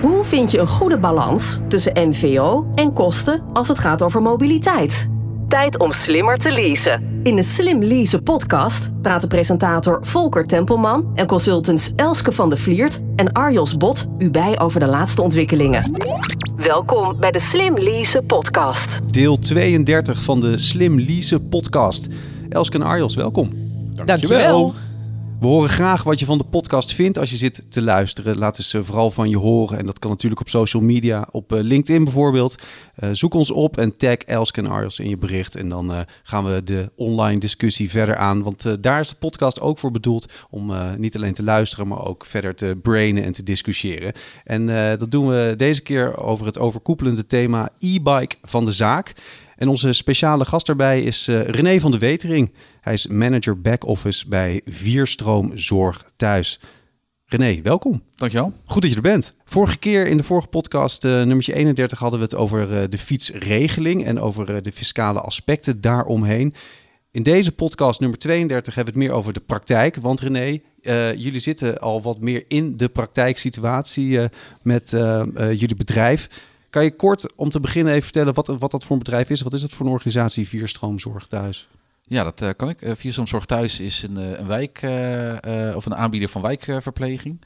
Hoe vind je een goede balans tussen MVO en kosten als het gaat over mobiliteit? Tijd om slimmer te leasen. In de Slim Leasen podcast praten presentator Volker Tempelman en consultants Elske van de Vliert en Arjos Bot u bij over de laatste ontwikkelingen. Welkom bij de Slim Leasen podcast. Deel 32 van de Slim Leasen podcast. Elske en Arjos, welkom. Dankjewel. We horen graag wat je van de podcast vindt als je zit te luisteren. Laat eens eh, vooral van je horen. En dat kan natuurlijk op social media, op eh, LinkedIn bijvoorbeeld. Uh, zoek ons op en tag Elske en in je bericht. En dan gaan we de online discussie verder aan. Want daar is de podcast ook voor bedoeld om niet alleen te luisteren, maar ook verder te brainen en te discussiëren. En dat doen we deze keer over het overkoepelende thema e-bike van de zaak. En onze speciale gast daarbij is uh, René van de Wetering. Hij is manager back-office bij Vierstroom Zorg Thuis. René, welkom. Dankjewel. Goed dat je er bent. Vorige keer in de vorige podcast, uh, nummertje 31, hadden we het over uh, de fietsregeling en over uh, de fiscale aspecten daaromheen. In deze podcast, nummer 32, hebben we het meer over de praktijk. Want René, jullie zitten al wat meer in de praktijksituatie met jullie bedrijf. Kan je kort om te beginnen even vertellen wat, wat dat voor een bedrijf is? Wat is dat voor een organisatie, Vierstroomzorg Thuis? Ja, dat uh, kan ik. Uh, Vierstroomzorg Thuis is een, uh, een wijk of een aanbieder van wijkverpleging.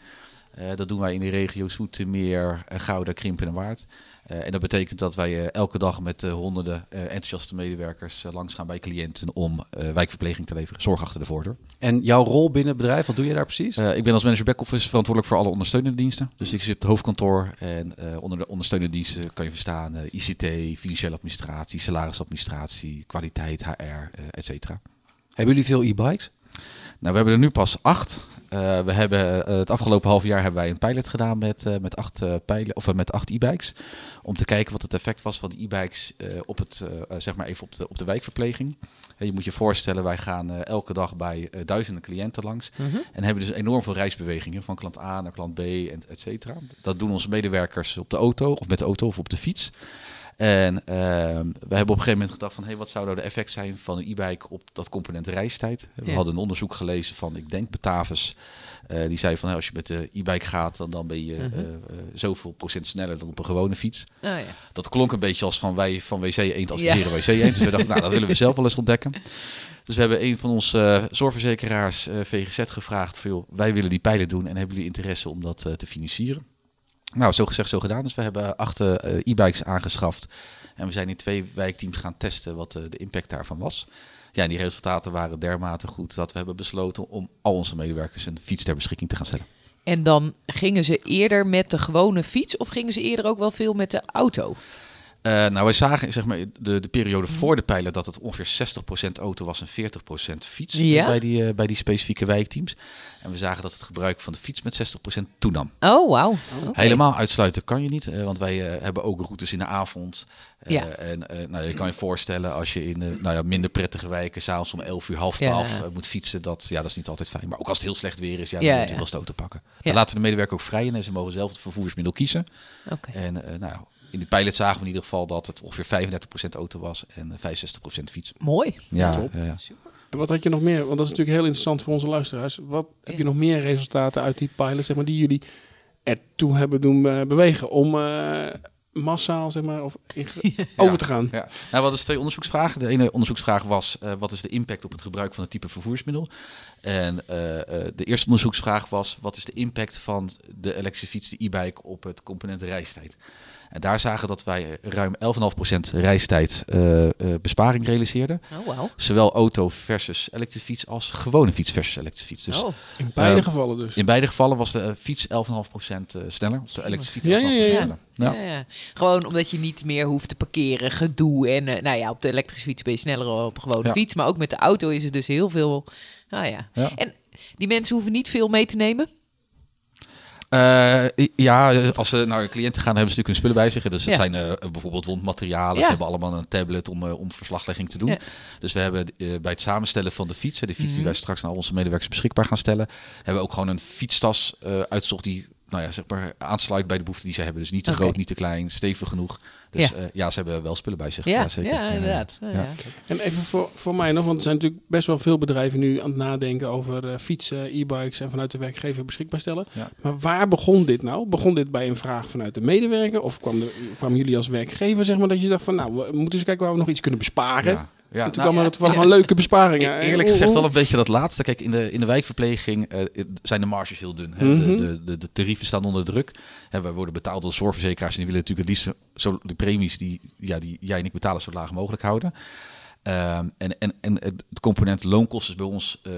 dat doen wij in de regio Zoetermeer, Gouda, Krimpen en Waard. Uh, en dat betekent dat wij uh, elke dag met uh, honderden enthousiaste medewerkers langs gaan bij cliënten om wijkverpleging te leveren. Zorg achter de voordeur. En jouw rol binnen het bedrijf, wat doe je daar precies? ik ben als manager back-office verantwoordelijk voor alle ondersteunende diensten. Dus ik zit op het hoofdkantoor en onder de ondersteunende diensten kan je verstaan ICT, financiële administratie, salarisadministratie, kwaliteit, HR, et cetera. Hebben jullie veel e-bikes? Nou, we hebben er nu pas acht. Uh, we hebben uh, het afgelopen half jaar hebben wij een pilot gedaan met, uh, met acht pijlen of met acht e-bikes. Om te kijken wat het effect was van de e-bikes op het zeg maar even op de, op de wijkverpleging. je moet je voorstellen, wij gaan elke dag bij duizenden cliënten langs. -hmm. En hebben dus enorm veel reisbewegingen van klant A naar klant B en et cetera. Dat doen onze medewerkers op de auto of met de auto of op de fiets. En uh, we hebben op een gegeven moment gedacht van... Hey, wat zou nou de effect zijn van een e-bike op dat component reistijd? We ja. hadden een onderzoek gelezen van, ik denk, Batavus. Uh, die zei van, hey, als je met de e-bike gaat... dan, dan ben je uh -huh. uh, zoveel procent sneller dan op een gewone fiets. Oh, ja. Dat klonk een beetje als van wij van WC Eend adviseren ja. WC Eend. Dus we dachten, nou, dat willen we zelf wel eens ontdekken. Dus we hebben een van onze zorgverzekeraars, VGZ, gevraagd... Van, joh, wij willen die pijlen doen en hebben jullie interesse om dat te financieren? Nou, zo gezegd, zo gedaan. Dus we hebben acht uh, e-bikes aangeschaft. En we zijn in twee wijkteams gaan testen wat uh, de impact daarvan was. Ja, en die resultaten waren dermate goed dat we hebben besloten om al onze medewerkers een fiets ter beschikking te gaan stellen. En dan gingen ze eerder met de gewone fiets of gingen ze eerder ook wel veel met de auto? Uh, nou, wij zagen zeg maar, de, de periode voor de pijlen dat het ongeveer 60% auto was en 40% fiets ja? bij, die, uh, bij die specifieke wijkteams. En we zagen dat het gebruik van de fiets met 60% toenam. Oh, wauw. Okay. Helemaal uitsluiten kan je niet, uh, want wij hebben ook routes in de avond. Ja. En nou, je kan je voorstellen als je in nou ja, minder prettige wijken s'avonds om 11 uur, half 12 ja. moet fietsen. Dat, ja, dat is niet altijd fijn. Maar ook als het heel slecht weer is, ja, dan ja, moet je wel de auto pakken. Dan laten de medewerker ook vrij in en ze mogen zelf het vervoersmiddel kiezen. Okay. En nou in de pilot zagen we in ieder geval dat het ongeveer 35% auto was en 65% fiets. Mooi. Ja, top. Ja, ja. En wat had je nog meer? Want dat is natuurlijk heel interessant voor onze luisteraars. Wat heb je nog meer resultaten uit die pilot, zeg maar, die jullie ertoe hebben doen uh, bewegen om uh, massaal, zeg maar, of ja. over te gaan? Ja. Nou, we hadden dus twee onderzoeksvragen. De ene onderzoeksvraag was, uh, wat is de impact op het gebruik van het type vervoersmiddel? En de eerste onderzoeksvraag was, wat is de impact van de elektrische fiets, de e-bike, op het component reistijd? En daar zagen dat wij ruim 11,5% reistijd uh, uh, besparing realiseerden. Oh, wow. Zowel auto versus elektrische fiets als gewone fiets versus elektrische fiets. Dus, oh. In beide uh, gevallen dus? In beide gevallen was de fiets 11,5% sneller. Of de elektrische fiets 11,5% ja, ja, ja, sneller. Ja. Ja, ja. Gewoon omdat je niet meer hoeft te parkeren, gedoe. En nou ja, op de elektrische fiets ben je sneller op een gewone fiets. Maar ook met de auto is het dus heel veel... Nou ja. En die mensen hoeven niet veel mee te nemen? Uh, ja, als ze naar cliënten gaan, hebben ze natuurlijk hun spullen bij zich. Dus het ja. zijn uh, bijvoorbeeld wondmaterialen. Ja. Ze hebben allemaal een tablet om, uh, om verslaglegging te doen. Ja. Dus we hebben bij het samenstellen van de fietsen, de fiets mm -hmm. die wij straks naar onze medewerkers beschikbaar gaan stellen, hebben we ook gewoon een fietstas uitgezocht die nou ja, zeg maar, aansluit bij de behoeften die ze hebben. Dus niet te groot, niet te klein, stevig genoeg. Dus ja. ja, ze hebben wel spullen bij zich. Ja, ja, zeker. ja inderdaad. Ja. En even voor, voor mij nog, want er zijn natuurlijk best wel veel bedrijven nu aan het nadenken over fietsen, e-bikes en vanuit de werkgever beschikbaar stellen. Maar waar begon dit nou? Begon dit bij een vraag vanuit de medewerker? Of kwam de, kwamen jullie als werkgever, zeg maar, dat je dacht van, nou, we moeten eens kijken waar we nog iets kunnen besparen? Ja, toen nou, kwam er ja, ja, leuke besparingen. Eerlijk gezegd wel een beetje dat laatste. Kijk, in de, in de wijkverpleging uh, zijn de marges heel dun. Hè? de, mhm. de, de, de, tarieven staan onder druk. Hè, wij worden betaald door zorgverzekeraars. En die willen natuurlijk het liefst zo, de premies die, ja, die jij en ik betalen zo laag mogelijk houden. Um, en, en, en het component loonkosten is bij ons... Uh,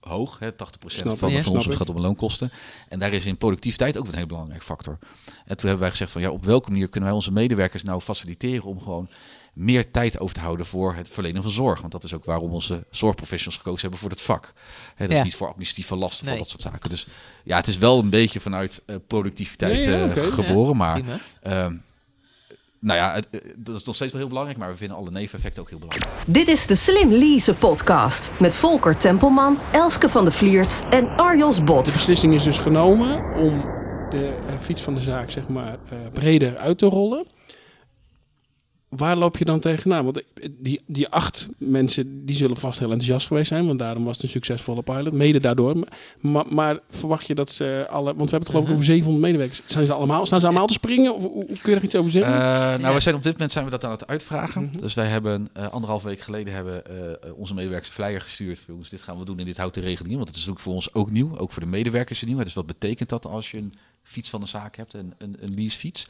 hoog. Hè, 80% snap van, van ons gaat om loonkosten. En daar is in productiviteit ook een heel belangrijk factor. En toen hebben wij gezegd van ja, op welke manier kunnen wij onze medewerkers nou faciliteren om gewoon meer tijd over te houden voor het verlenen van zorg. Want dat is ook waarom onze zorgprofessionals gekozen hebben voor het vak. He, dat is niet voor administratieve lasten, nee. dat soort zaken. Dus ja, het is wel een beetje vanuit uh, productiviteit uh, geboren. Maar uh, nou ja, het, dat is nog steeds wel heel belangrijk, maar we vinden alle neveneffecten ook heel belangrijk. Dit is de Slim Lease podcast met Volker Tempelman, Elske van de Vliert en Arjos Bot. De beslissing is dus genomen om de fiets van de zaak zeg maar breder uit te rollen waar loop je dan tegenaan? Want die, die acht mensen die zullen vast heel enthousiast geweest zijn, want daarom was het een succesvolle pilot, mede daardoor. Maar, maar verwacht je dat ze alle, want we hebben het geloof ik over 700 medewerkers, zijn ze allemaal, staan ze allemaal te springen? Of hoe, kun je er iets over zeggen? Uh, nou, we zijn op dit moment zijn we dat aan het uitvragen. Mhm. Dus wij hebben uh, anderhalf week geleden hebben uh, onze medewerkers flyer gestuurd. Voor ons, dit gaan we doen in dit houdt de regeling. Want het is natuurlijk voor ons ook nieuw, ook voor de medewerkers nieuw. Dus wat betekent dat als je een fiets van de zaak hebt, een, een, een leasefiets.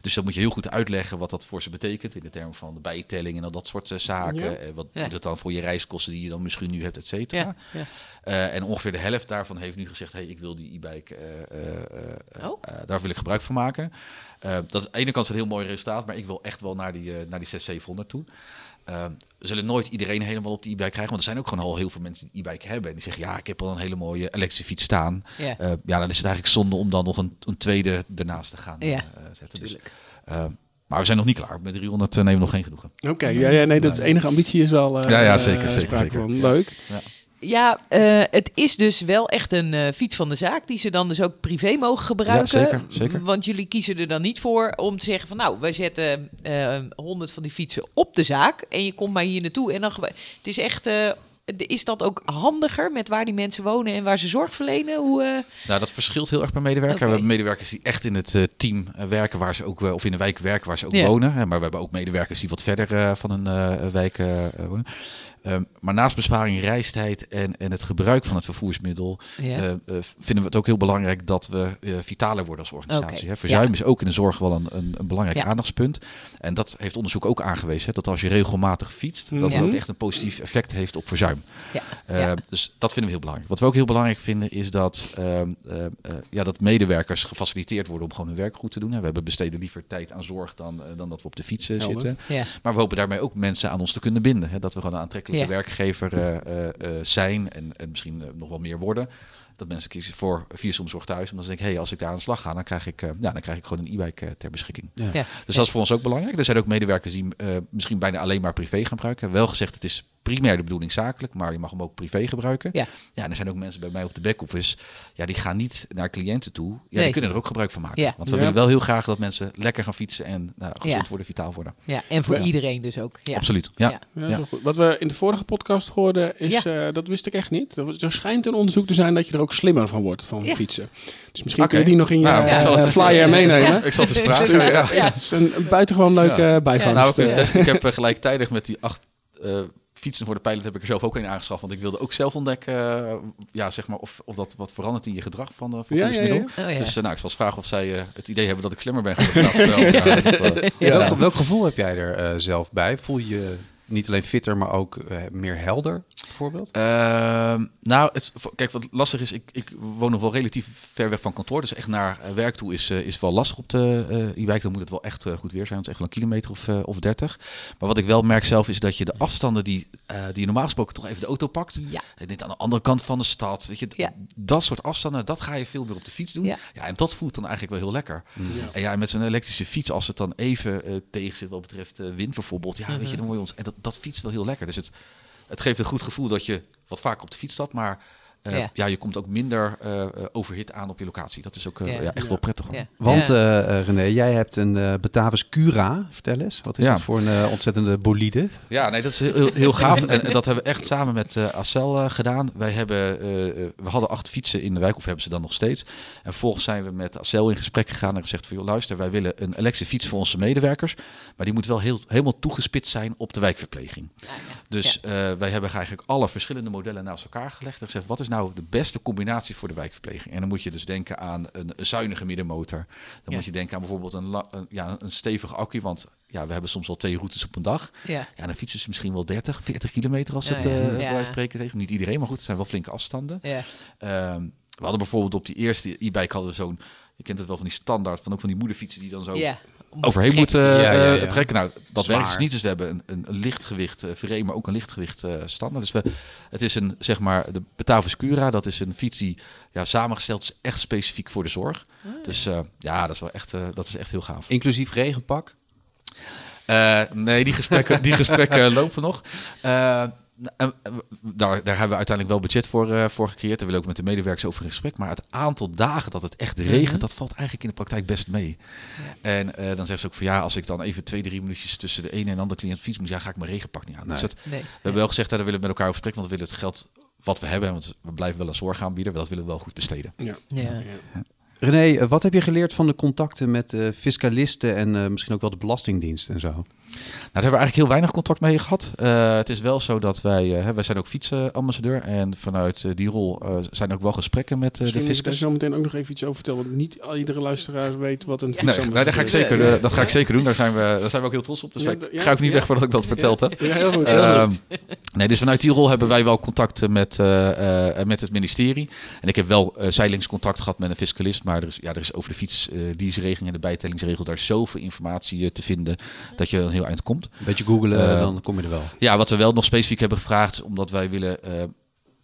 Dus dan moet je heel goed uitleggen wat dat voor ze betekent in de termen van de bijtelling en al dat soort uh, zaken. Ja. Uh, wat doet het dan voor je reiskosten die je dan misschien nu hebt, et cetera. Ja. Uh, en ongeveer de helft daarvan heeft nu gezegd, hey, ik wil die e-bike, oh. daar wil ik gebruik van maken. dat is aan de ene kant een heel mooi resultaat, maar ik wil echt wel naar die, naar die 6700 toe. Ehm, we zullen nooit iedereen helemaal op de e-bike krijgen. Want er zijn ook gewoon al heel veel mensen die e-bike hebben. En die zeggen, ja, ik heb al een hele mooie elektrische fiets staan. Ja, uh, ja dan is het eigenlijk zonde om dan nog een, een tweede ernaast te gaan uh, zetten. Dus, uh, maar we zijn nog niet klaar. Met 300 nemen we nog geen genoegen. Oké, ja, ja, nee, dat is enige ambitie is wel ja, ja, zeker, zeker, zeker. Van. Leuk. Ja. Ja, uh, het is dus wel echt een uh, fiets van de zaak die ze dan dus ook privé mogen gebruiken. Ja, zeker, zeker. Want jullie kiezen er dan niet voor om te zeggen van nou, wij zetten uh, 100 van die fietsen op de zaak en je komt maar hier naartoe. En dan het is echt eh, is dat ook handiger met waar die mensen wonen en waar ze zorg verlenen? Hoe, uh... Nou, dat verschilt heel erg per medewerker. Okay. We hebben medewerkers die echt in het uh, team werken waar ze ook, of in de wijk werken waar ze ook ja. wonen. Maar we hebben ook medewerkers die wat verder uh, van een wijk wonen. Um, maar naast besparing reistijd en, en het gebruik van het vervoersmiddel ja. uh, uh, vinden we het ook heel belangrijk dat we uh, vitaler worden als organisatie. Okay. Hè? Verzuim ja. is ook in de zorg wel een, een, een belangrijk ja. aandachtspunt. En dat heeft onderzoek ook aangewezen, hè? dat als je regelmatig fietst, dat het ook echt een positief effect heeft op verzuim. Dus dat vinden we heel belangrijk. Wat we ook heel belangrijk vinden is dat, ehm, ja, dat medewerkers gefaciliteerd worden om gewoon hun werk goed te doen. Hè? We hebben besteden liever tijd aan zorg dan, dan dat we op de fiets zitten. Maar we hopen daarmee ook mensen aan ons te kunnen binden. Hè? Dat we gewoon aantrekkelijk ja. werkgever uh, uh, zijn en, en misschien nog wel meer worden dat mensen kiezen voor Viersomzorg thuis. Omdat ze denken, hey, als ik daar aan de slag ga, dan krijg ik, uh, ja, dan krijg ik gewoon een e-bike uh, ter beschikking. Ja. Ja. Dus dat is voor ons ook belangrijk. Er zijn ook medewerkers die uh, misschien bijna alleen maar privé gaan gebruiken. Wel gezegd, het is primair de bedoeling zakelijk, maar je mag hem ook privé gebruiken. Ja. ja en er zijn ook mensen bij mij op de back-office, ja, die gaan niet naar cliënten toe. Ja, nee. die kunnen er ook gebruik van maken. Ja. Want we willen wel heel graag dat mensen lekker gaan fietsen en nou, gezond worden, vitaal worden. Ja, en voor iedereen dus ook. Ja. Absoluut. Ja. Ja. Wat we in de vorige podcast hoorden, is, uh, dat wist ik echt niet. Er schijnt een onderzoek te zijn dat je er ook slimmer van wordt van fietsen. Dus misschien okay. kun je die nog in je nou, uh, flyer meenemen. ik zal het eens vragen. ja. Het is een, buitengewoon leuke ja. bijvangst. Nou, ik, ik heb gelijktijdig met die acht uh, fietsen voor de pilot heb ik er zelf ook een aangeschaft. Want ik wilde ook zelf ontdekken, uh, ja, zeg maar, of, of dat wat verandert in je gedrag van uh, ja, ja, ja. Oh, dus uh, nou, ik zal eens vragen of zij het idee hebben dat ik slimmer ben geworden. welk, welk, gevoel heb jij er zelf bij? Voel je niet alleen fitter, maar ook meer helder? bijvoorbeeld? Uh, nou, het, kijk, wat lastig is, ik, ik woon nog wel relatief ver weg van kantoor. Dus echt naar uh, werk toe is, uh, is wel lastig op de uh, e-bike. Dan moet het wel echt goed weer zijn. Het is echt wel een kilometer of, of 30. Maar wat ik wel merk zelf is dat je de afstanden die, die je normaal gesproken toch even de auto pakt. Ja. Dit aan de andere kant van de stad. Weet je, ja. Dat soort afstanden, dat ga je veel meer op de fiets doen. Ja. ja en dat voelt dan eigenlijk wel heel lekker. Ja. En ja, met zo'n elektrische fiets, als het dan even tegen zit wat betreft wind bijvoorbeeld. Ja, weet je, dan word je ons... En dat, dat fietst wel heel lekker. Dus het het geeft een goed gevoel dat je wat vaker op de fiets stapt. Maar Uh, ja. je komt ook minder uh, overhit aan op je locatie. Dat is ook ja. echt wel prettig. Want René, jij hebt een Batavus Cura. Vertel eens, wat is dat voor een ontzettende bolide? Ja, nee, dat is heel, heel gaaf. en, dat hebben we echt samen met Acel gedaan. Wij hebben, we hadden acht fietsen in de wijk, of hebben ze dan nog steeds. En volgens zijn we met Acel in gesprek gegaan en gezegd van, joh, luister, wij willen een elektrische fiets voor onze medewerkers. Maar die moet wel heel, helemaal toegespitst zijn op de wijkverpleging. Ah, dus wij hebben eigenlijk alle verschillende modellen naast elkaar gelegd en gezegd, wat is nou de beste combinatie voor de wijkverpleging? En dan moet je dus denken aan een, zuinige middenmotor. Dan moet je denken aan bijvoorbeeld een, een, ja, een stevige accu, want ja, we hebben soms al twee routes op een dag. Ja, ja dan fietsen ze misschien wel 30, 40 kilometer als het uh, ja. spreken tegen. Niet iedereen, maar goed, het zijn wel flinke afstanden. Ja. Ehm, we hadden bijvoorbeeld op die eerste e-bike hadden we zo'n, je kent het wel van die standaard, van ook van die moederfietsen die dan zo ja overheen moeten uh, trekken. Nou, dat werkt dus niet. Dus we hebben een, een, lichtgewicht uh, frame, maar ook een lichtgewicht uh, standaard. Dus we, het is een, zeg maar, de Batavus Cura, dat is een fiets die ja, samengesteld is echt specifiek voor de zorg. Oh. Dus ja, dat is wel echt, dat is echt heel gaaf. Inclusief regenpak? nee, die gesprekken, die gesprekken lopen nog. Nou, daar, daar hebben we uiteindelijk wel budget voor, uh, voor gecreëerd. Daar willen we ook met de medewerkers over in gesprek. Maar het aantal dagen dat het echt regent, mhm. dat valt eigenlijk in de praktijk best mee. Ja. En uh, dan zeggen ze ook van ja, als ik dan even twee, drie minuutjes tussen de ene en andere cliënt fiets moet, ja, ga ik mijn regenpak niet aan. Dus dat, nee. We hebben wel gezegd, dat we willen met elkaar over spreken, want we willen het geld wat we hebben, want we blijven wel een zorg aanbieden, dat willen we wel goed besteden. Ja. ja. René, eh, wat heb je geleerd van de contacten met uh, fiscalisten en uh, misschien ook wel de Belastingdienst en zo? Daar hebben we eigenlijk heel weinig contact mee gehad. Uh, het is wel zo dat wij, uh, wij zijn ook fietsambassadeur en vanuit uh, die rol zijn ook wel gesprekken met de fiscus. Misschien zo meteen ook nog even iets over vertellen, want niet iedere luisteraar weet wat een fietsambassadeur nee, nee, dat ga ik zeker, dat ga ik zeker doen. Daar zijn, we, daar zijn we ook heel trots op. Dus ik ga ook niet weg voordat ik dat verteld heb. Ja, heel goed. Heel ehm, nee, dus vanuit die rol hebben wij wel contact met, met het ministerie. En ik heb wel zijlingscontact gehad met een fiscalist, maar er is, ja, er is over de fietsdienstregeling en de bijtellingsregel daar zoveel informatie te vinden dat je heel eind komt. Een beetje googelen, uh, dan kom je er wel. Ja, wat we wel nog specifiek hebben gevraagd, omdat wij willen uh,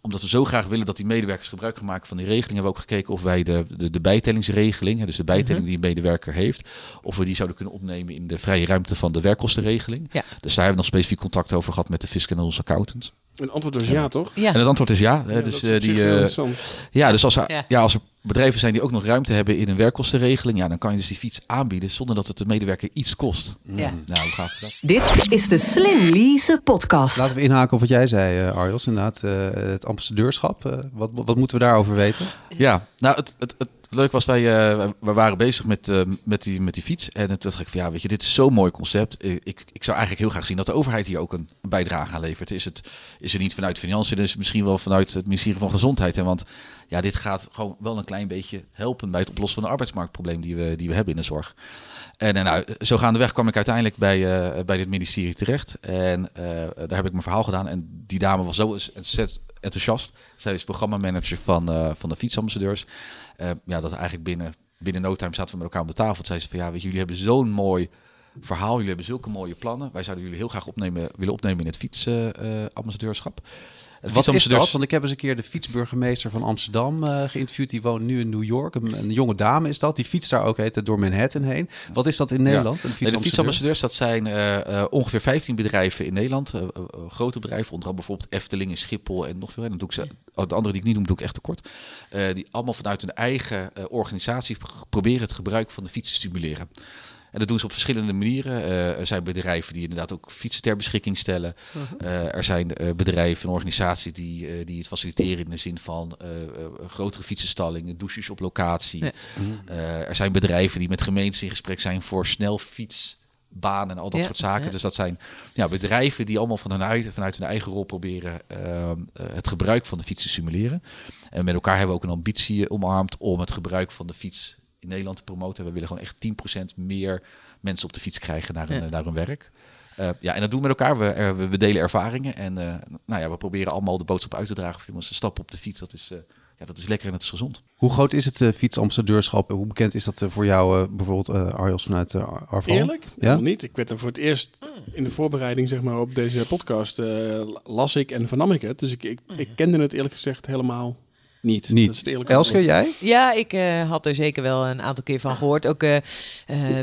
omdat we zo graag willen dat die medewerkers gebruik gaan maken van die regeling, hebben we ook gekeken of wij de, de, de bijtellingsregeling, dus de bijtelling mhm. die een medewerker heeft, of we die zouden kunnen opnemen in de vrije ruimte van de werkkostenregeling. Ja. Dus daar hebben we nog specifiek contact over gehad met de fiscal en onze accountant. Het antwoord is ja, toch? Ja. En het antwoord is ja. ja dus, uh, die, uh, ja, dus als, er, ja. als er bedrijven zijn die ook nog ruimte hebben in een werkkostenregeling, ja, dan kan je dus die fiets aanbieden zonder dat het de medewerker iets kost. Ja. Nou, hoe gaat dat? Dit is de Slim Lease podcast. Laten we inhaken op wat jij zei, uh, Arjos. Inderdaad, het ambassadeurschap. wat, wat moeten we daarover weten? Ja, nou, het, het, het leuk was, wij uh, we waren bezig met, uh, met, die, met die fiets. En toen dacht ik van ja, weet je, dit is zo'n mooi concept. Ik, ik zou eigenlijk heel graag zien dat de overheid hier ook een bijdrage aan levert. Is het, is het niet vanuit financiën, dus misschien wel vanuit het ministerie van Gezondheid. Hè? Want ja, dit gaat gewoon wel een klein beetje helpen bij het oplossen van de arbeidsmarktprobleem die we, die we hebben in de zorg. En, en nou, zo gaandeweg kwam ik uiteindelijk bij, uh, bij dit ministerie terecht. En daar heb ik mijn verhaal gedaan. En die dame was zo enthousiast. Zij is programmamanager van, van de fietsambassadeurs. Ja, dat eigenlijk binnen, binnen no time zaten we met elkaar om de tafel. Toen zei ze van ja, weet jullie hebben zo'n mooi verhaal. Jullie hebben zulke mooie plannen. Wij zouden jullie heel graag opnemen, willen opnemen in het fietsambassadeurschap. Wat is dat? Want ik heb eens een keer de fietsburgemeester van Amsterdam uh, geïnterviewd. Die woont nu in New York. Een, jonge dame is dat. Die fietst daar ook heet door Manhattan heen. Wat is dat in Nederland? Ja. Nee, de fietsambassadeurs, dat zijn uh, ongeveer 15 bedrijven in Nederland. grote bedrijven, onder andere bijvoorbeeld Efteling in Schiphol en nog veel. En dan doe ik ze, oh, de andere die ik niet noem, doe ik echt tekort. die allemaal vanuit hun eigen organisatie proberen het gebruik van de fiets te stimuleren. En dat doen ze op verschillende manieren. Uh, er zijn bedrijven die inderdaad ook fietsen ter beschikking stellen. Uh, er zijn uh, bedrijven en organisaties die, die het faciliteren in de zin van grotere fietsenstallingen, douches op locatie. er zijn bedrijven die met gemeentes in gesprek zijn voor snel en al dat soort zaken. Dus dat zijn ja, bedrijven die allemaal van hun vanuit hun eigen rol proberen ehm, het gebruik van de fiets te simuleren. En met elkaar hebben we ook een ambitie omarmd om het gebruik van de fiets in Nederland te promoten. We willen gewoon echt 10% meer mensen op de fiets krijgen naar hun, naar hun werk. Uh, ja, en dat doen we met elkaar. We, we, delen ervaringen. En uh, nou ja, we proberen allemaal de boodschap uit te dragen. Jongens, stappen op de fiets, dat is, uh, ja, dat is lekker en het is gezond. Hoe groot is het fietsambassadeurschap? Hoe bekend is dat voor jou, bijvoorbeeld Arjos vanuit uh, Arval? Eerlijk? Ja? niet. Ik werd er voor het eerst in de voorbereiding zeg maar, op deze podcast las ik en vernam ik het. Dus ik, ik, ik kende het eerlijk gezegd helemaal niet. Niet. Dat is het eerlijke Elske, jij? Ja, ik eh, had er zeker wel een aantal keer van gehoord. Ook eh, eh,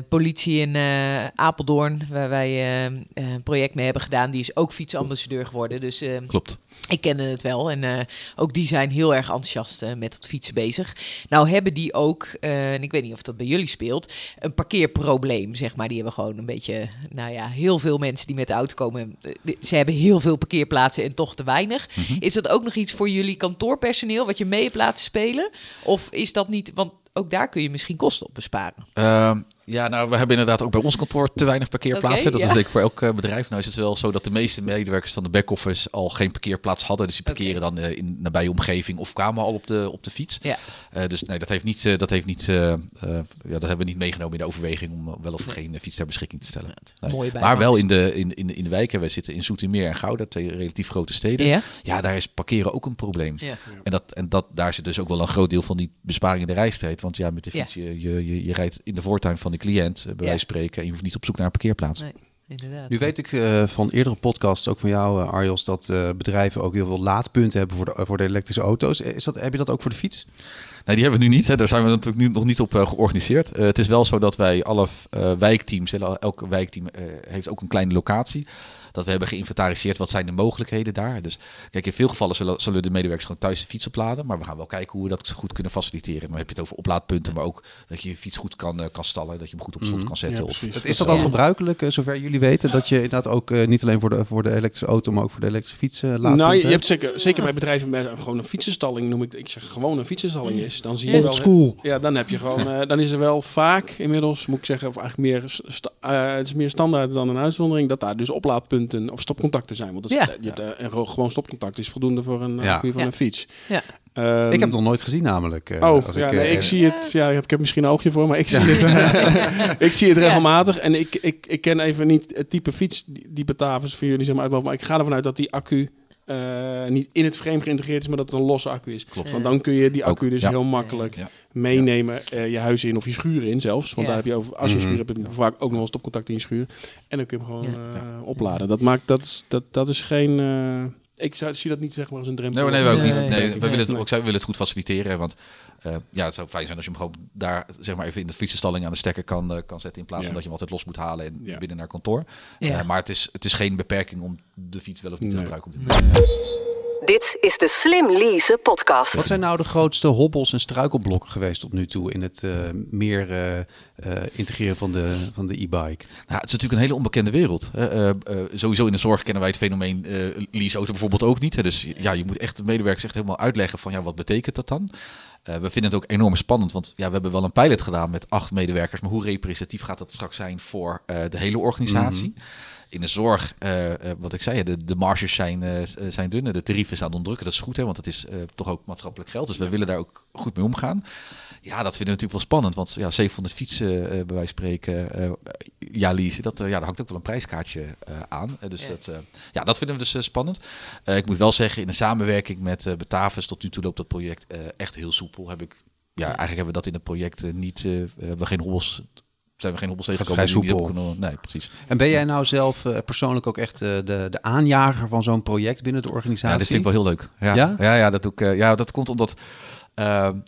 politie in eh, Apeldoorn, waar wij eh, een project mee hebben gedaan, die is ook fietsambassadeur geworden. Dus Klopt. ik kende het wel. En eh, ook die zijn heel erg enthousiast met het fietsen bezig. Nou hebben die ook, eh, en ik weet niet of dat bij jullie speelt, een parkeerprobleem, zeg maar. Die hebben gewoon een beetje, nou ja, heel veel mensen die met de auto komen. Ze hebben heel veel parkeerplaatsen en toch te weinig. Is dat ook nog iets voor jullie kantoorpersoneel, wat je mee hebt laten spelen? Of is dat niet, want ook daar kun je misschien kosten op besparen. Ehm, ja, nou, we hebben inderdaad ook bij ons kantoor te weinig parkeerplaatsen. Dat ja. is zeker voor elk eh, bedrijf. Nou is het wel zo dat de meeste medewerkers van de back-office al geen parkeerplaats hadden. Dus die parkeren dan eh, in de nabije omgeving of kwamen al op de, op de fiets. Ja. Eh, dus nee, dat heeft niet, dat heeft niet, ja, dat hebben we niet meegenomen in de overweging om wel of geen fiets ter beschikking te stellen. Nee. Maar wel in de, in, in, in de wijken. Wij zitten in Zoetermeer en Gouda, twee relatief grote steden. Ja? Ja, daar is parkeren ook een probleem. En, dat, en dat, daar zit dus ook wel een groot deel van die besparing in de reistijd. Want ja, met de fiets, je, je, je, je rijdt in de voortuin van de cliënt, eh, bij wijze van spreken. En je hoeft niet op zoek naar een parkeerplaats. Nee, inderdaad. Nu weet ik eh, van eerdere podcasts, ook van jou, eh, Arjos, dat eh, bedrijven ook heel veel laadpunten hebben voor de, voor de elektrische auto's. Is dat, heb je dat ook voor de fiets? Nee, die hebben we nu niet. Hè. Daar zijn we natuurlijk nu nog niet op eh, georganiseerd. Eh, het is wel zo dat wij alle eh, wijkteams, hè, elke wijkteam eh, heeft ook een kleine locatie. Dat we hebben geïnventariseerd wat zijn de mogelijkheden daar. Dus kijk, in veel gevallen zullen, zullen de medewerkers gewoon thuis de fiets opladen. Maar we gaan wel kijken hoe we dat goed kunnen faciliteren. Dan heb je het over oplaadpunten, maar ook dat je je fiets goed kan, eh, kan stallen. Dat je hem goed op slot Mhm. kan zetten. Ja, of, precies. Is dat dan Ja. gebruikelijk, eh, zover jullie weten, dat je inderdaad ook eh, niet alleen voor de, voor de elektrische auto, maar ook voor de elektrische fiets laadpunten Nou, je hebt? hebt zeker, zeker bij bedrijven met gewoon een fietsenstalling, noem ik, ik zeg gewoon een fietsenstalling is, dan zie je Old wel... school. Ja, dan heb je gewoon, dan is er wel vaak inmiddels, moet ik zeggen, of eigenlijk meer, sta- het is meer standaard dan een uitzondering, dat daar dus oplaadpunten of stopcontacten zijn. Want dat is, Ja. je hebt, eh, een gewoon stopcontact is voldoende voor een Ja. accu van Ja. een fiets. Ja. Ehm, Ik heb het nog nooit gezien namelijk. eh, Oh, als ja, ik, nee, eh, ik zie het. Ja, ik heb, ik heb misschien een oogje voor, maar ik zie het. ik zie het Ja. regelmatig. En ik, ik, ik ken even niet het type fiets die, die Batavus voor jullie zeg maar uit Maar ik ga ervan uit dat die accu eh, niet in het frame geïntegreerd is, maar dat het een losse accu is. Klopt. Want dan kun je die accu Ook, dus ja. heel makkelijk Ja. meenemen eh, je huis in of je schuur in zelfs. Want Ja. daar heb je over, als je een Mhm. schuur hebt, heb je vaak ook nog wel stopcontact in je schuur. En dan kun je hem gewoon Ja. eh, opladen. Dat maakt dat, dat, dat is geen. Ik zou, zie dat niet zeg maar als een drempel. Nee, nee, we ook Nee, niet. Nee, nee, we willen het, Nee. ook, zij willen het goed faciliteren. Want eh, ja, het zou fijn zijn als je hem gewoon daar zeg maar even in de fietsenstalling aan de stekker kan, eh, kan zetten. In plaats Ja. van dat je hem altijd los moet halen en Ja. binnen naar kantoor. Ja. Eh, maar het is, het is geen beperking om de fiets wel of niet te gebruiken. Op dit moment. Dit is de Slim Lease podcast. Wat zijn nou de grootste hobbels en struikelblokken geweest tot nu toe in het eh, meer eh, eh, integreren van de van de e-bike? Nou, het is natuurlijk een hele onbekende wereld. hè. Eh, eh, sowieso in de zorg kennen wij het fenomeen eh leaseauto bijvoorbeeld ook niet. Hè. Dus ja, je moet echt de medewerkers echt helemaal uitleggen van ja, wat betekent dat dan? Eh, we vinden het ook enorm spannend, want ja, we hebben wel een pilot gedaan met acht medewerkers. Maar hoe representatief gaat dat straks zijn voor eh, de hele organisatie? In de zorg, eh, eh, wat ik zei, de, de marges zijn, eh, zijn dun, de tarieven staan onderdrukken. Dat is goed, hè, want het is toch ook maatschappelijk geld. Dus we willen daar ook goed mee omgaan. Ja, dat vinden we natuurlijk wel spannend, want ja, 700 fietsen, bij wijze van spreken, ja, leasen, dat, ja, daar hangt ook wel een prijskaartje aan. Dus Ja. dat, ja, dat vinden we dus spannend. Ik moet wel zeggen, in de samenwerking met Batavus, tot nu toe loopt dat project echt heel soepel. Heb ik, ja, eigenlijk hebben we dat in het project niet, eh, hebben we geen hobbels, zijn we geen hobbels tegengekomen. vrij soepel. kunnen- nee, precies. En ben jij nou zelf eh, persoonlijk ook echt eh, de, de aanjager van zo'n project binnen de organisatie? Ja, dit vind ik wel heel leuk. Ja, Ja? ja? ja, dat doe ik. eh, ja, dat komt omdat,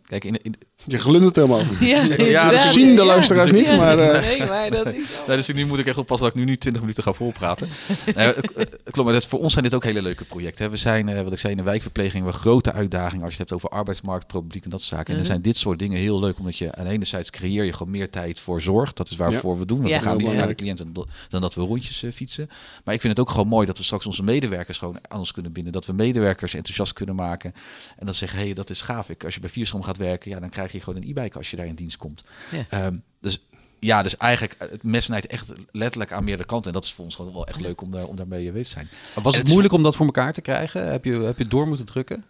kijk, in, in, Je glundert helemaal. Ja, dat inderdaad. zien de luisteraars niet, Ja, maar, eh, nee, maar dat is wel... Nee, dus nu moet ik echt oppassen dat ik nu niet 20 minuten ga volpraten. nee, eh, eh, klopt, maar dat, voor ons zijn dit ook hele leuke projecten. hè. We zijn, eh, wat ik zei, in de wijkverpleging, we grote uitdagingen als je het hebt over arbeidsmarktproblematiek en dat soort zaken. En dan Mhm. zijn dit soort dingen heel leuk, omdat je aan de ene zijde creëer je gewoon meer tijd voor zorg. Dat is waarvoor we doen. Want Ja. we gaan liever naar de belangrijk. cliënt dan, dat we rondjes eh, fietsen. Maar ik vind het ook gewoon mooi dat we straks onze medewerkers gewoon aan ons kunnen binden. Dat we medewerkers enthousiast kunnen maken. En dan zeggen, hé, hey, dat is gaaf. Ik, als je bij Vierstroom gaat werken, ja, dan krijg je gewoon een e-bike als je daar in dienst komt. Ja. Ehm, dus ja, dus eigenlijk het mes snijdt echt letterlijk aan meerdere kanten. En dat is voor ons gewoon wel echt leuk om, daar, om daarmee bezig te zijn. Was het het is- moeilijk om dat voor elkaar te krijgen? Heb je, heb je het door moeten drukken?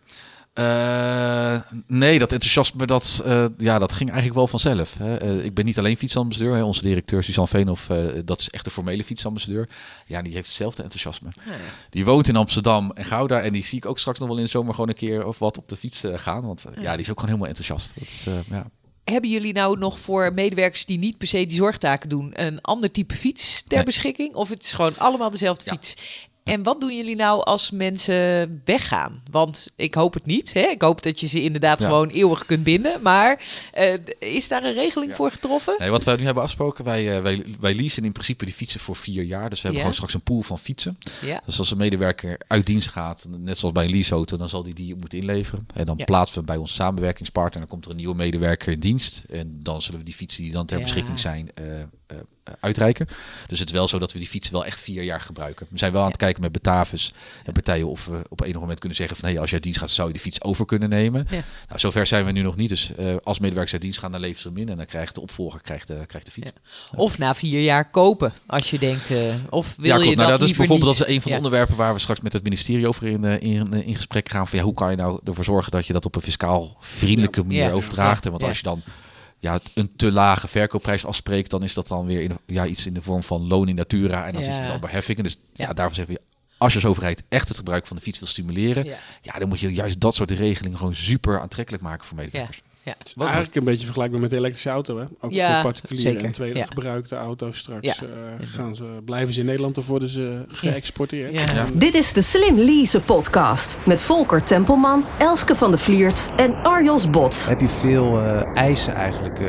Eh, nee, dat enthousiasme, dat, eh, ja, dat ging eigenlijk wel vanzelf. Hè. Eh, ik ben niet alleen fietsambassadeur. Hè. Onze directeur Suzanne Veenhoff, dat is echt de formele fietsambassadeur. Ja, die heeft hetzelfde enthousiasme. Die woont in Amsterdam en Gouda. En die zie ik ook straks nog wel in de zomer gewoon een keer of wat op de fiets gaan. Want ja, die is ook gewoon helemaal enthousiast. Dat is, ja. Hebben jullie nou nog voor medewerkers die niet per se die zorgtaken doen, een ander type fiets ter Nee. beschikking? Of het is gewoon allemaal dezelfde Ja. fiets? En wat doen jullie nou als mensen weggaan? Want ik hoop het niet. Hè? Ik hoop dat je ze inderdaad gewoon eeuwig kunt binden. Maar uh, is daar een regeling voor getroffen? Nee, wat wij nu hebben afgesproken, wij, uh, wij, wij leasen in principe die fietsen voor vier jaar. Dus we hebben gewoon straks een pool van fietsen. Dus als een medewerker uit dienst gaat, net zoals bij een leaseauto, dan zal die die moeten inleveren. En dan plaatsen we bij onze samenwerkingspartner. En dan komt er een nieuwe medewerker in dienst. En dan zullen we die fietsen die dan ter beschikking zijn uh, eh, uitreiken. Dus het is wel zo dat we die fiets wel echt vier jaar gebruiken. We zijn wel aan het kijken met Betavis en partijen of we op enig moment kunnen zeggen van hey, als jij dienst gaat, zou je de fiets over kunnen nemen. Ja. Nou, zover zijn we nu nog niet. Dus uh, als medewerkers uit dienst gaan, dan leveren ze hem in en dan krijgt de opvolger krijgt de, krijgt de fiets. Of na vier jaar kopen, als je denkt, uh, of wil je nou, dat, dat is bijvoorbeeld dat is een van de onderwerpen waar we straks met het ministerie over in, in, in gesprek gaan. Van ja, hoe kan je nou ervoor zorgen dat je dat op een fiscaal vriendelijke manier overdraagt? En want als je dan ja, een te lage verkoopprijs afspreekt, dan is dat dan weer in, ja, iets in de vorm van loon in natura. En dan zit je met allemaal heffingen. Dus ja, daarvoor zeggen we, als je als overheid echt het gebruik van de fiets wil stimuleren, ja. dan moet je juist dat soort regelingen gewoon super aantrekkelijk maken voor medewerkers. Ja. Het is eigenlijk een beetje vergelijkbaar met de elektrische auto. Hè? Ook voor particuliere en tweede ja. gebruikte auto's. Straks uh, gaan ze, blijven ze in Nederland of worden ze geëxporteerd. Dit is de Slim Lease podcast met Volker Tempelman, Elske van de Vliert en Arjos Bot. Heb je veel uh, eisen eigenlijk uh,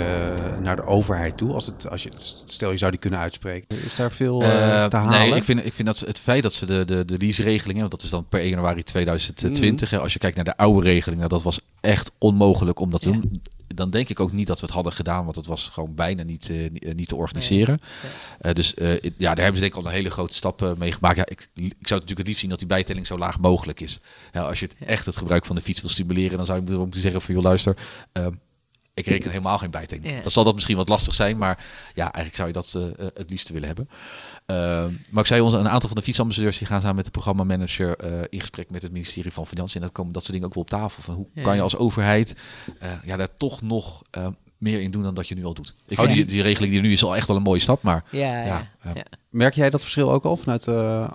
naar de overheid toe? Als, het, als je, stel je zou die kunnen uitspreken. Is daar veel te halen? Nee, ik vind, ik vind dat het feit dat ze de, de, de lease-regelingen, want dat is dan per 1 januari 2020. Mm. Als je kijkt naar de oude regelingen, dat was echt onmogelijk om dat te doen dan denk ik ook niet dat we het hadden gedaan, want het was gewoon bijna niet, uh, niet te organiseren. Uh, dus ja, daar hebben ze denk ik al een hele grote stap mee gemaakt. Ja, ik, ik zou natuurlijk het liefst zien dat die bijtelling zo laag mogelijk is. Ja, als je het echt het gebruik van de fiets wil stimuleren, dan zou ik moeten zeggen van, joh luister, ehm, ik reken helemaal geen bijtelling. Dan zal dat misschien wat lastig zijn, maar ja, eigenlijk zou je dat het liefst willen hebben. Ehm, maar ik zei ons, een aantal van de fietsambassadeurs die gaan samen met de programmamanager uh, in gesprek met het ministerie van Financiën. En dat komen dat soort dingen ook wel op tafel. Van hoe kan je als overheid uh, ja, daar toch nog uh, meer in doen dan dat je nu al doet. Ik oh, die, die regeling die er nu is al echt wel een mooie stap. Maar ja, ja, ja. merk jij dat verschil ook al vanuit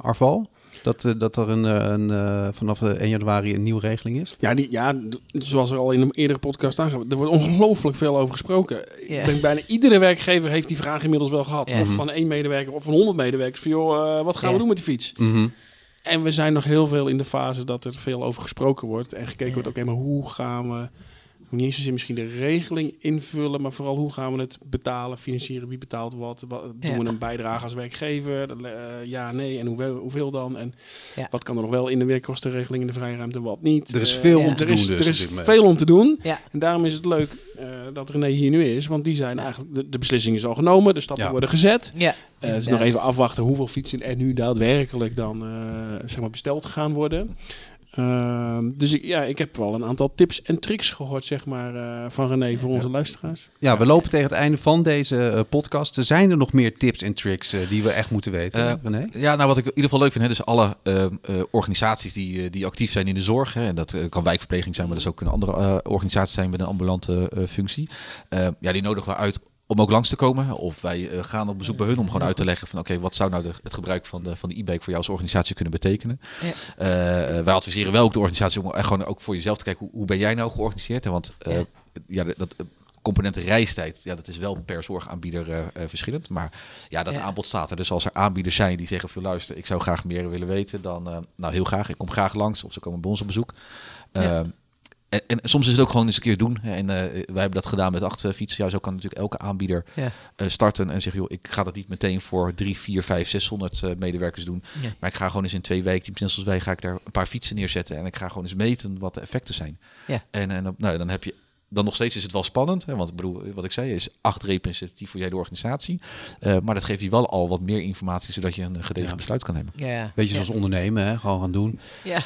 Arval? Dat, uh, dat er een, een uh, vanaf 1 januari een nieuwe regeling is? Ja, die, ja, zoals er al in een eerdere podcast aangaf, er wordt ongelooflijk veel over gesproken. Yeah. Ik denk bijna iedere werkgever heeft die vraag inmiddels wel gehad. Yeah. Of van één medewerker of van honderd medewerkers. Van joh, uh, wat gaan yeah. we doen met die fiets? Mm -hmm. En we zijn nog heel veel in de fase dat er veel over gesproken wordt. En gekeken wordt, oké, okay, maar hoe gaan we niet eens zozeer misschien de regeling invullen, maar vooral hoe gaan we het betalen, financieren, wie betaalt wat, wat doen we een bijdrage als werkgever, uh, ja, nee, en hoeveel, hoeveel dan, en ja. wat kan er nog wel in de werkkostenregeling in de vrije ruimte, wat niet. Er is veel uh, om te er doen. Is, dus er is veel om te doen, en daarom is het leuk uh, dat René hier nu is, want die zijn eigenlijk, de, de beslissing is al genomen, de stappen worden gezet. Ja. het is nog even afwachten hoeveel fietsen er nu daadwerkelijk dan zeg maar besteld gaan worden. Uh, dus ik, ja, ik heb wel een aantal tips en tricks gehoord, zeg maar, uh, van René voor onze luisteraars. Ja, we lopen tegen het einde van deze uh, podcast. Er zijn er nog meer tips en tricks die we echt moeten weten, René? Ja, nou wat ik in ieder geval leuk vind, hè, dus alle ehm, organisaties die, die actief zijn in de zorg, hè, en dat kan wijkverpleging zijn, maar dat is ook een andere organisatie zijn met een ambulante functie. Ehm, ja, die nodigen we uit om ook langs te komen. Of wij uh, gaan op bezoek bij hun om gewoon uit te leggen van oké, wat zou nou de, het gebruik van de, van de e-bike voor jou als organisatie kunnen betekenen. Ja. Uh, wij adviseren wel ook de organisatie om echt gewoon ook voor jezelf te kijken hoe, hoe ben jij nou georganiseerd. Want uh, ja. ja, dat componenten reistijd, ja, dat is wel per zorgaanbieder verschillend. Maar ja, dat ja. aanbod staat er. Dus als er aanbieders zijn die zeggen van luister, ik zou graag meer willen weten, dan nou heel graag. Ik kom graag langs of ze komen bij ons op bezoek. En, en, soms is het ook gewoon eens een keer doen. En uh, wij hebben dat gedaan met acht uh, fietsen. Ja, zo kan natuurlijk elke aanbieder ja. uh, starten en zeggen, joh, ik ga dat niet meteen voor drie, vier, vijf, 600 medewerkers doen. Ja. Maar ik ga gewoon eens in twee weken, net zoals wij, ga ik daar een paar fietsen neerzetten. En ik ga gewoon eens meten wat de effecten zijn. Ja. En, en nou, dan heb je dan nog steeds is het wel spannend. Hè, want ik bedoel, wat ik zei, is acht representatief voor jij de organisatie. Uh, maar dat geeft je wel al wat meer informatie, zodat je een gedegen ja. besluit kan nemen. Ja. Beetje zoals ondernemen, hè? gewoon gaan doen. Ja.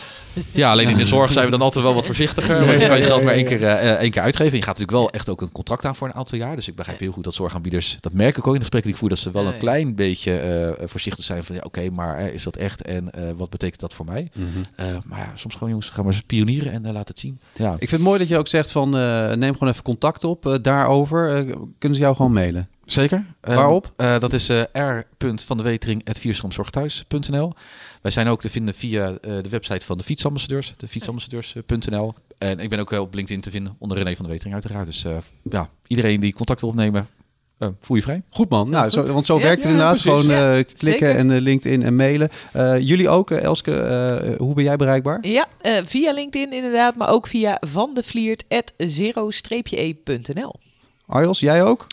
ja, alleen in de zorg zijn we dan altijd wel wat voorzichtiger. Want je kan je geld maar één keer, uh, één keer uitgeven. Je gaat natuurlijk wel echt ook een contract aan voor een aantal jaar. Dus ik begrijp heel goed dat zorgaanbieders, dat merk ik ook in de gesprekken die ik voer, dat ze wel een klein beetje uh, voorzichtig zijn van ja, oké, okay, maar is dat echt en wat betekent dat voor mij? Mm -hmm. maar ja, soms gewoon jongens, gaan maar eens pionieren en laat het zien. Ja. Ik vind het mooi dat je ook zegt van neem gewoon even contact op uh, daarover, uh, kunnen ze jou gewoon mailen? Zeker. Waarop? Uh, dat is r.vandewetering.vierstroomzorgthuis.nl Wij zijn ook te vinden via de website van de fietsambassadeurs, de fietsambassadeurs.nl. En ik ben ook op LinkedIn te vinden onder René van de Wetering uiteraard. Dus ja, iedereen die contact wil opnemen, uh, voel je vrij. Goed man, nou, zo, want zo werkt het inderdaad. Gewoon uh, klikken en uh, LinkedIn en mailen. jullie ook, Elske, hoe ben jij bereikbaar? Ja, via LinkedIn inderdaad, maar ook via vandevliert.zero-e.nl. Arjos, jij ook?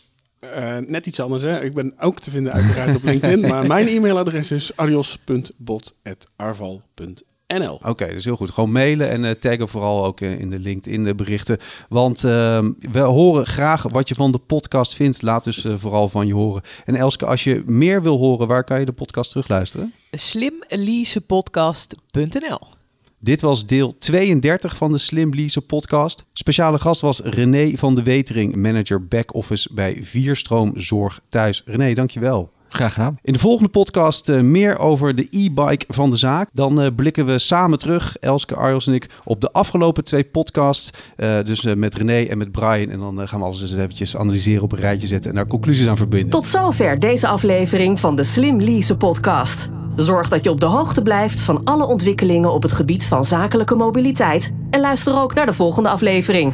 net iets anders, hè. Ik ben ook te vinden uiteraard op LinkedIn, maar mijn e-mailadres is arjos.bot.arval.nl. NL. Oké, dus heel goed. Gewoon mailen en uh, taggen vooral ook uh, in de LinkedIn berichten. Want uh, we horen graag wat je van de podcast vindt. Laat dus eh, vooral van je horen. En Elske, als je meer wil horen, waar kan je de podcast terugluisteren? slimleasepodcast.nl dit was deel 32 van de Slim Lease podcast. Speciale gast was René van de Wetering, manager back-office bij Vierstroom Zorg Thuis. René, dankjewel. Graag gedaan. In de volgende podcast uh, meer over de e-bike van de zaak. Dan uh, blikken we samen terug, Elske, Arjos en ik, op de afgelopen twee podcasts. Uh, dus met René en met Brian. En dan gaan we alles eens eventjes analyseren, op een rijtje zetten en daar conclusies aan verbinden. Tot zover deze aflevering van de Slim Lease podcast. Zorg dat je op de hoogte blijft van alle ontwikkelingen op het gebied van zakelijke mobiliteit. En luister ook naar de volgende aflevering.